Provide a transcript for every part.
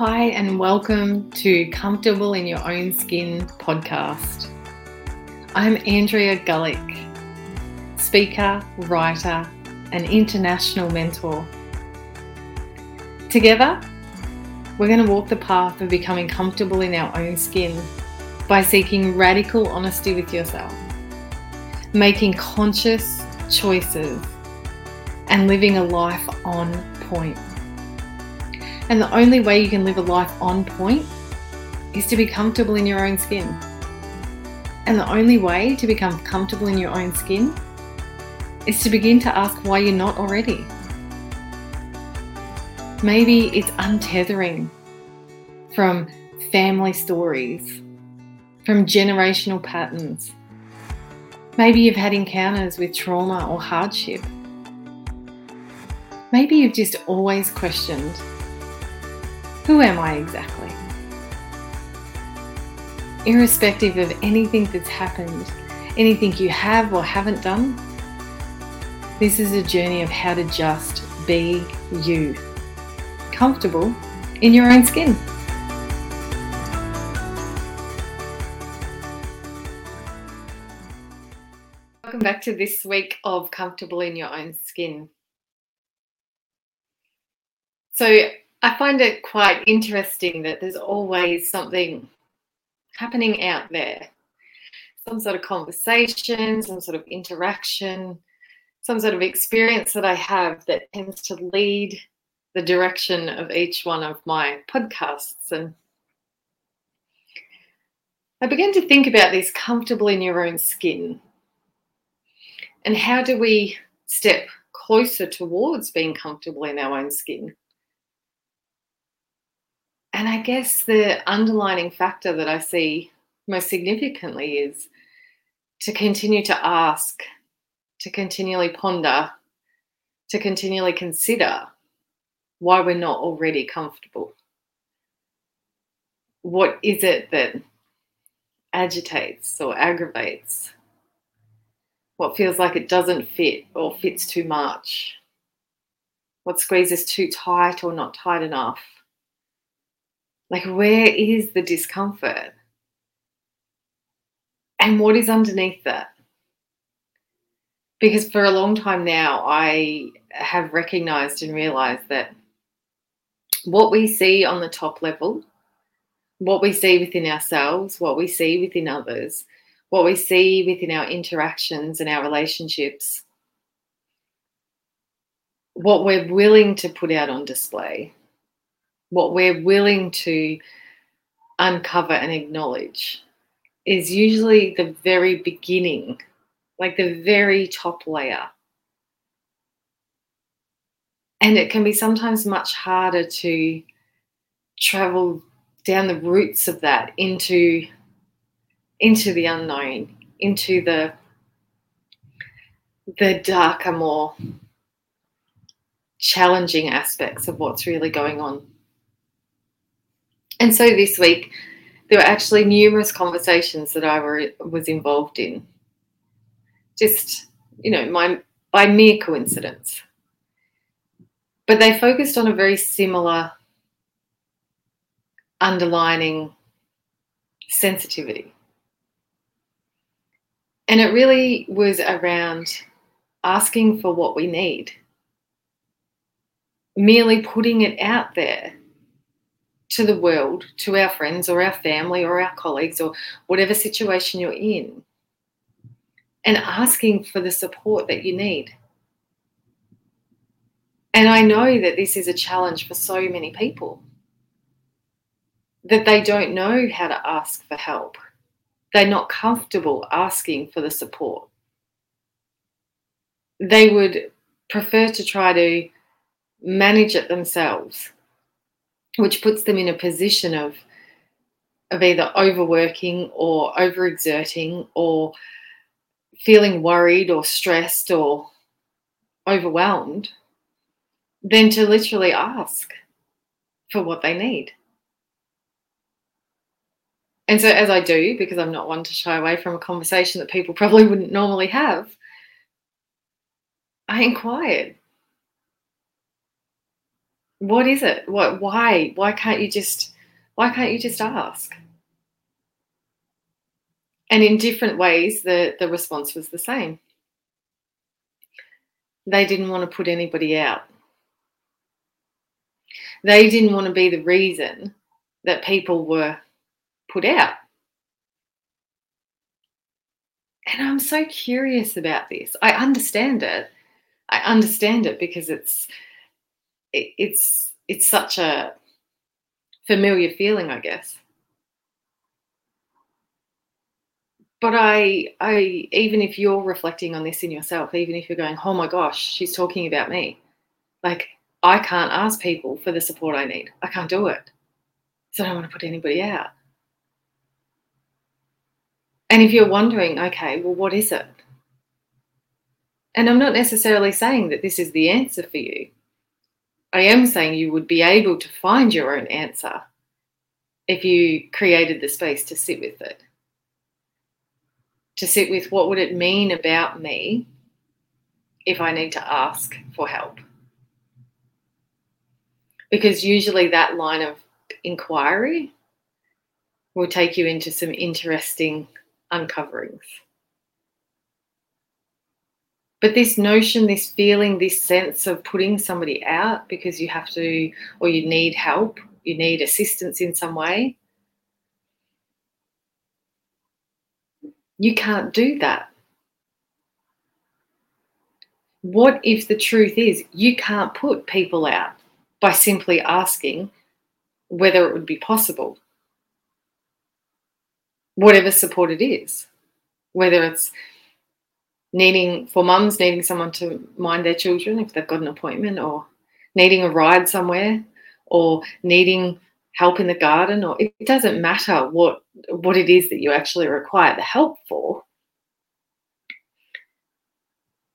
Hi, and welcome to Comfortable in Your Own Skin podcast. I'm Andrea Gullick, speaker, writer, and international mentor. Together, we're going to walk the path of becoming comfortable in our own skin by seeking radical honesty with yourself, making conscious choices, and living a life on point. And the only way you can live a life on point is to be comfortable in your own skin. And the only way to become comfortable in your own skin is to begin to ask why you're not already. Maybe it's untethering from family stories, from generational patterns. Maybe you've had encounters with trauma or hardship. Maybe you've just always questioned who am I exactly? Irrespective of anything that's happened, anything you have or haven't done, this is a journey of how to just be you, comfortable in your own skin. Welcome back to this week of Comfortable in Your Own Skin. So, I find it quite interesting that there's always something happening out there some sort of conversation, some sort of interaction, some sort of experience that I have that tends to lead the direction of each one of my podcasts. And I began to think about this comfortable in your own skin. And how do we step closer towards being comfortable in our own skin? And I guess the underlining factor that I see most significantly is to continue to ask, to continually ponder, to continually consider why we're not already comfortable. What is it that agitates or aggravates? What feels like it doesn't fit or fits too much? What squeezes too tight or not tight enough? Like, where is the discomfort? And what is underneath that? Because for a long time now, I have recognized and realized that what we see on the top level, what we see within ourselves, what we see within others, what we see within our interactions and our relationships, what we're willing to put out on display what we're willing to uncover and acknowledge is usually the very beginning, like the very top layer. And it can be sometimes much harder to travel down the roots of that into into the unknown, into the the darker, more challenging aspects of what's really going on. And so this week, there were actually numerous conversations that I were, was involved in. Just, you know, my, by mere coincidence. But they focused on a very similar underlining sensitivity. And it really was around asking for what we need, merely putting it out there to the world, to our friends or our family or our colleagues or whatever situation you're in, and asking for the support that you need. And I know that this is a challenge for so many people that they don't know how to ask for help. They're not comfortable asking for the support. They would prefer to try to manage it themselves which puts them in a position of of either overworking or overexerting or feeling worried or stressed or overwhelmed than to literally ask for what they need. And so, as I do, because I'm not one to shy away from a conversation that people probably wouldn't normally have, I inquired What is it? What why? Why can't you just why can't you just ask? And in different ways the, the response was the same. They didn't want to put anybody out. They didn't want to be the reason that people were put out. And I'm so curious about this. I understand it. I understand it because it's it, it's it's such a familiar feeling, I guess. But I I even if you're reflecting on this in yourself, even if you're going, "Oh my gosh, she's talking about me." Like I can't ask people for the support I need. I can't do it. So I don't want to put anybody out. And if you're wondering, okay, well, what is it? And I'm not necessarily saying that this is the answer for you. I am saying you would be able to find your own answer if you created the space to sit with it. To sit with what would it mean about me if I need to ask for help. Because usually that line of inquiry will take you into some interesting uncoverings. But this notion, this feeling, this sense of putting somebody out because you have to or you need help, you need assistance in some way, you can't do that. What if the truth is you can't put people out by simply asking whether it would be possible? whatever support it is, whether it's needing for mums needing someone to mind their children if they've got an appointment or needing a ride somewhere or needing help in the garden or it doesn't matter what what it is that you actually require the help for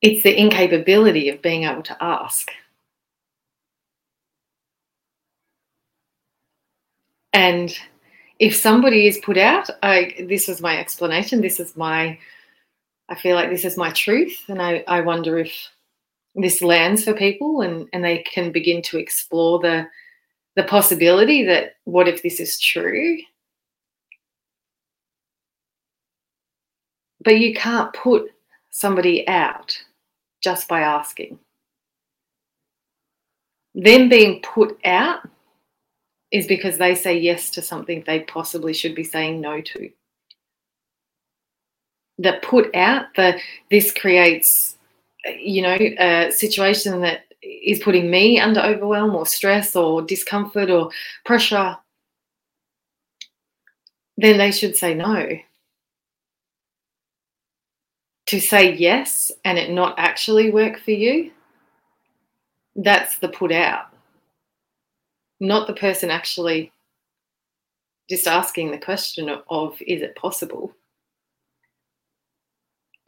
it's the incapability of being able to ask and if somebody is put out, I, this is my explanation. This is my, I feel like this is my truth. And I, I wonder if this lands for people and, and they can begin to explore the, the possibility that what if this is true? But you can't put somebody out just by asking. Them being put out is because they say yes to something they possibly should be saying no to. That put out the this creates, you know, a situation that is putting me under overwhelm or stress or discomfort or pressure, then they should say no. To say yes and it not actually work for you, that's the put out not the person actually just asking the question of, is it possible?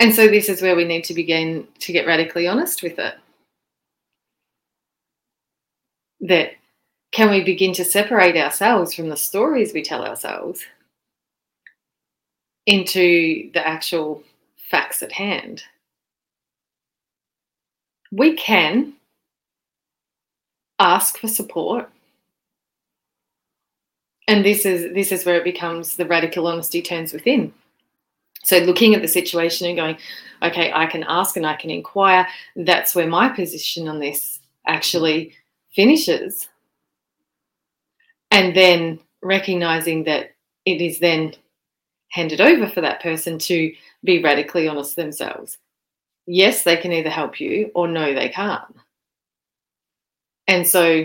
And so this is where we need to begin to get radically honest with it. That can we begin to separate ourselves from the stories we tell ourselves into the actual facts at hand? We can ask for support and this is this is where it becomes the radical honesty turns within so looking at the situation and going okay i can ask and i can inquire that's where my position on this actually finishes and then recognizing that it is then handed over for that person to be radically honest themselves yes they can either help you or no they can't and so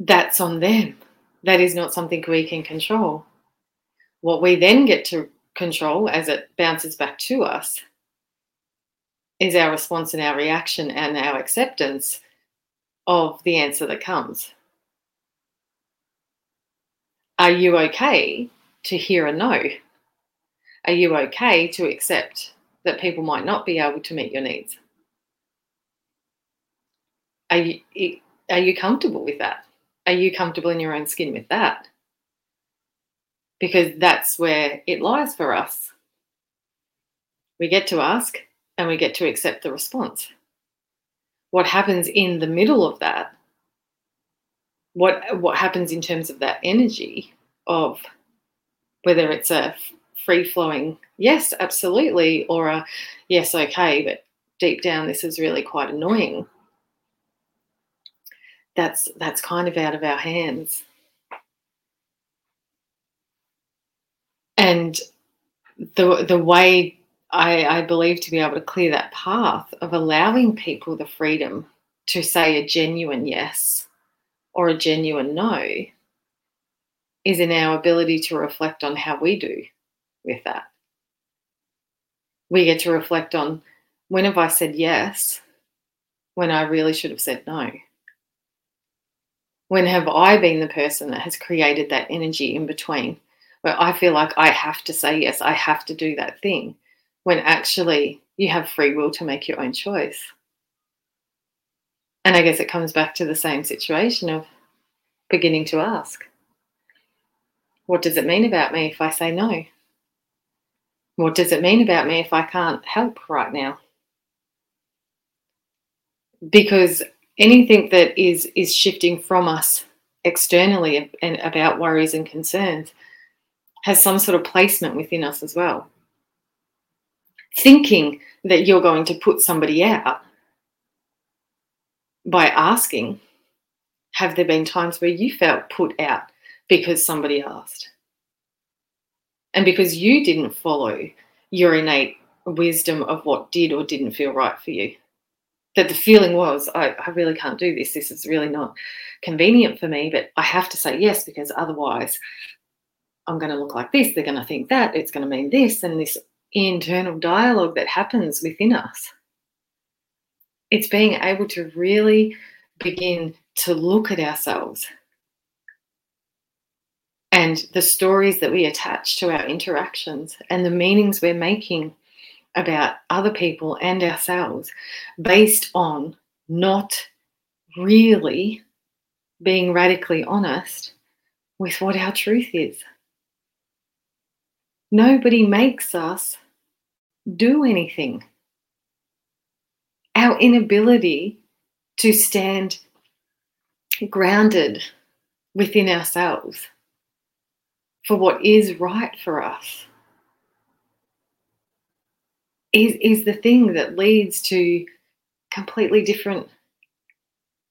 that's on them. That is not something we can control. What we then get to control as it bounces back to us is our response and our reaction and our acceptance of the answer that comes. Are you okay to hear a no? Are you okay to accept that people might not be able to meet your needs? Are you, are you comfortable with that? are you comfortable in your own skin with that? Because that's where it lies for us. We get to ask and we get to accept the response. what happens in the middle of that, what what happens in terms of that energy of whether it's a free flowing yes, absolutely, or a yes, okay, but deep down this is really quite annoying. That's that's kind of out of our hands. And the the way I, I believe to be able to clear that path of allowing people the freedom to say a genuine yes or a genuine no is in our ability to reflect on how we do with that. We get to reflect on when have I said yes when I really should have said no? When have I been the person that has created that energy in between where I feel like I have to say yes, I have to do that thing? when actually you have free will to make your own choice. And I guess it comes back to the same situation of beginning to ask what does it mean about me if I say no? What does it mean about me if I can't help right now? Because anything that is is shifting from us externally and about worries and concerns has some sort of placement within us as well thinking that you're going to put somebody out by asking, have there been times where you felt put out because somebody asked? And because you didn't follow your innate wisdom of what did or didn't feel right for you. That the feeling was, I, I really can't do this. This is really not convenient for me, but I have to say yes because otherwise I'm going to look like this. They're going to think that. It's going to mean this. And this internal dialogue that happens within us. It's being able to really begin to look at ourselves and the stories that we attach to our interactions and the meanings we're making about other people and ourselves based on not really being radically honest with what our truth is. Nobody makes us do anything. Our inability to stand grounded within ourselves for what is right for us is, is the thing that leads to completely different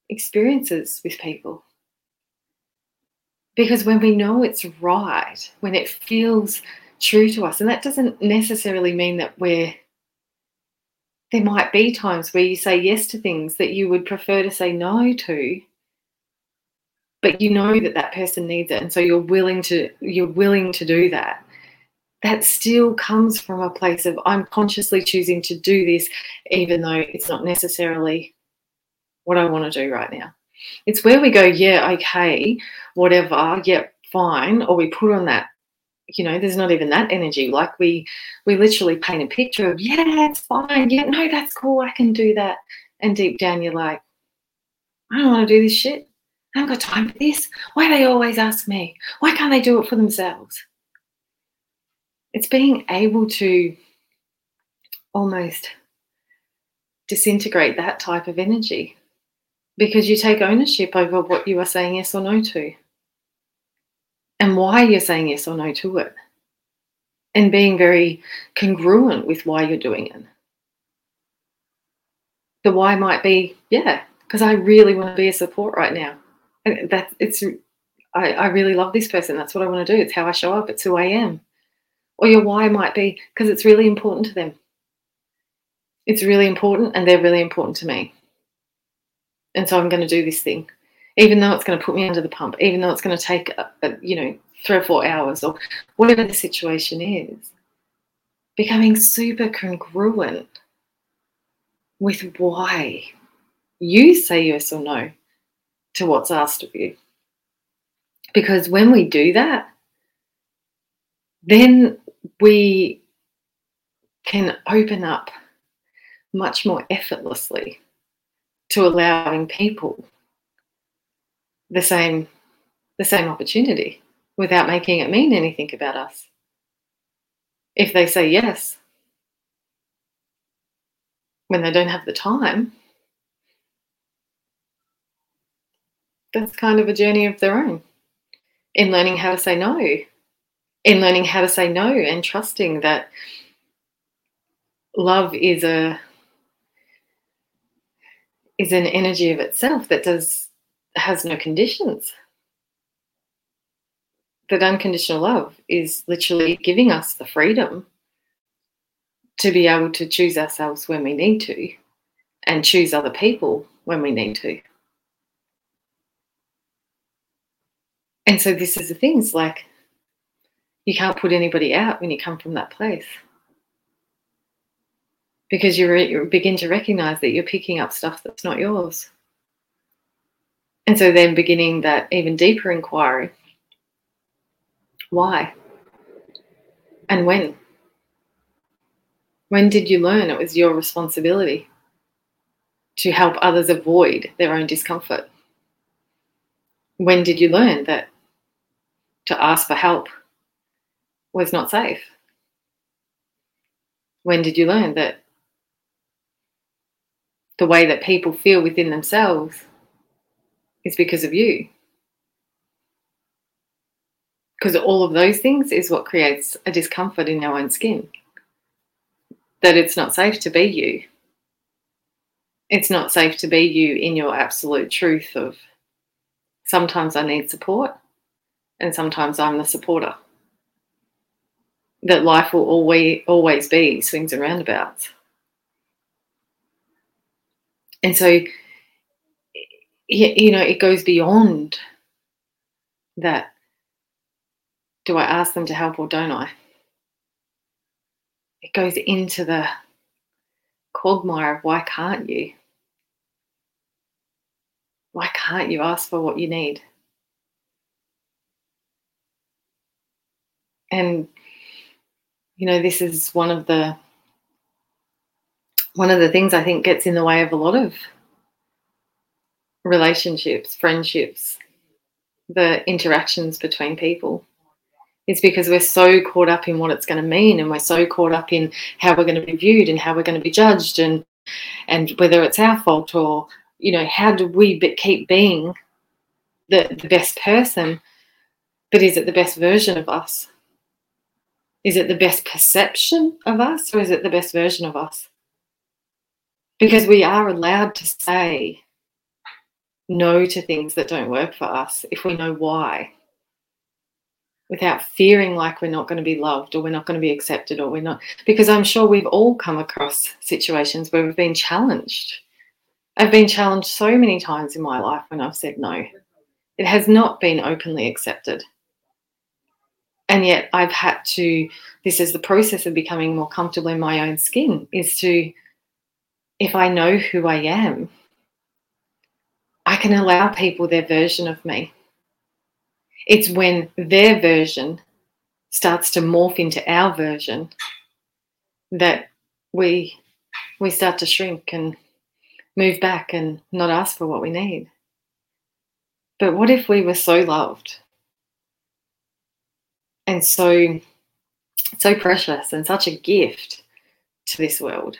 experiences with people. Because when we know it's right, when it feels true to us. And that doesn't necessarily mean that we're there might be times where you say yes to things that you would prefer to say no to but you know that that person needs it. And so you're willing to you're willing to do that. That still comes from a place of i'm consciously choosing to do this even though it's not necessarily what i want to do right now. It's where we go yeah okay whatever yep fine or we put on that you know there's not even that energy. Like we we literally paint a picture of yeah it's fine. Yeah no that's cool. I can do that. And deep down you're like i don't want to do this shit. I haven't got time for this. Why do they always ask me? Why can't they do it for themselves? It's being able to almost disintegrate that type of energy because you take ownership over what you are saying yes or no to and why you're saying yes or no to it, and being very congruent with why you're doing it. The why might be, yeah, because I really want to be a support right now. And that it's I, I really love this person. That's what I want to do. It's how I show up. It's who I am. Or your why might be because it's really important to them. It's really important and they're really important to me. And so I'm going to do this thing even though it's going to put me under the pump, even though it's going to take, a, a, you know, three or four hours or whatever the situation is. Becoming super congruent with why you say yes or no to what's asked of you. Because when we do that, then we can open up much more effortlessly to allowing people the same the same opportunity without making it mean anything about us. If they say yes when they don't have the time, that's kind of a journey of their own in learning how to say no, in learning how to say no and trusting that love is a is an energy of itself that does has no conditions. That unconditional love is literally giving us the freedom to be able to choose ourselves when we need to and choose other people when we need to. And so this is the things like you can't put anybody out when you come from that place. Because you, re- begin to recognize that you're picking up stuff that's not yours. And so then beginning that even deeper inquiry why? And when? When did you learn it was your responsibility to help others avoid their own discomfort? When did you learn that to ask for help was not safe? When did you learn that the way that people feel within themselves is because of you? Because all of those things is what creates a discomfort in our own skin. That it's not safe to be you. It's not safe to be you in your absolute truth of sometimes I need support and sometimes I'm the supporter. That life will always always be swings and roundabouts. And so you know, it goes beyond that. Do I ask them to help or don't I? It goes into the quagmire of why can't you? Why can't you ask for what you need? and you know this is one of the one of the things i think gets in the way of a lot of relationships friendships the interactions between people is because we're so caught up in what it's going to mean and we're so caught up in how we're going to be viewed and how we're going to be judged and and whether it's our fault or you know how do we keep being the, the best person but is it the best version of us is it the best perception of us or is it the best version of us? Because we are allowed to say no to things that don't work for us if we know why, without fearing like we're not going to be loved or we're not going to be accepted or we're not. Because I'm sure we've all come across situations where we've been challenged. I've been challenged so many times in my life when I've said no. It has not been openly accepted and yet I've had to, this is the process of becoming more comfortable in my own skin, is to, if I know who I am, I can allow people their version of me. It's when their version starts to morph into our version that we we start to shrink and move back and not ask for what we need. But what if we were so loved and so so precious and such a gift to this world.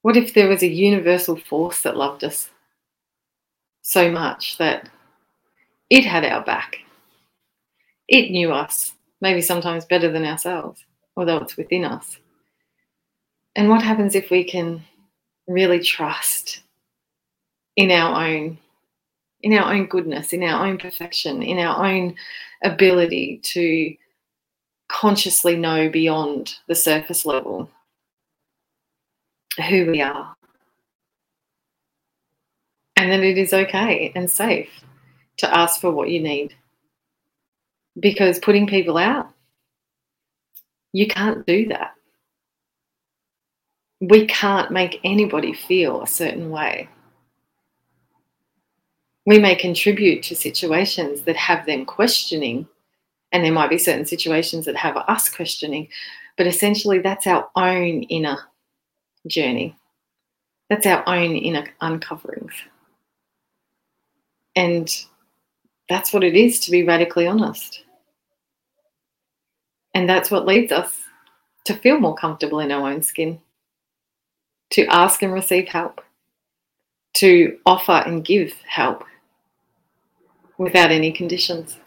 What if there was a universal force that loved us so much that it had our back? It knew us, maybe sometimes better than ourselves, although it's within us. And what happens if we can really trust in our own in our own goodness, in our own perfection, in our own ability to consciously know beyond the surface level who we are. And that it is okay and safe to ask for what you need. Because putting people out, you can't do that. We can't make anybody feel a certain way we may contribute to situations that have them questioning, and there might be certain situations that have us questioning, but essentially that's our own inner journey. That's our own inner uncoverings. And that's what it is to be radically honest. And that's what leads us to feel more comfortable in our own skin, to ask and receive help, to offer and give help without any conditions.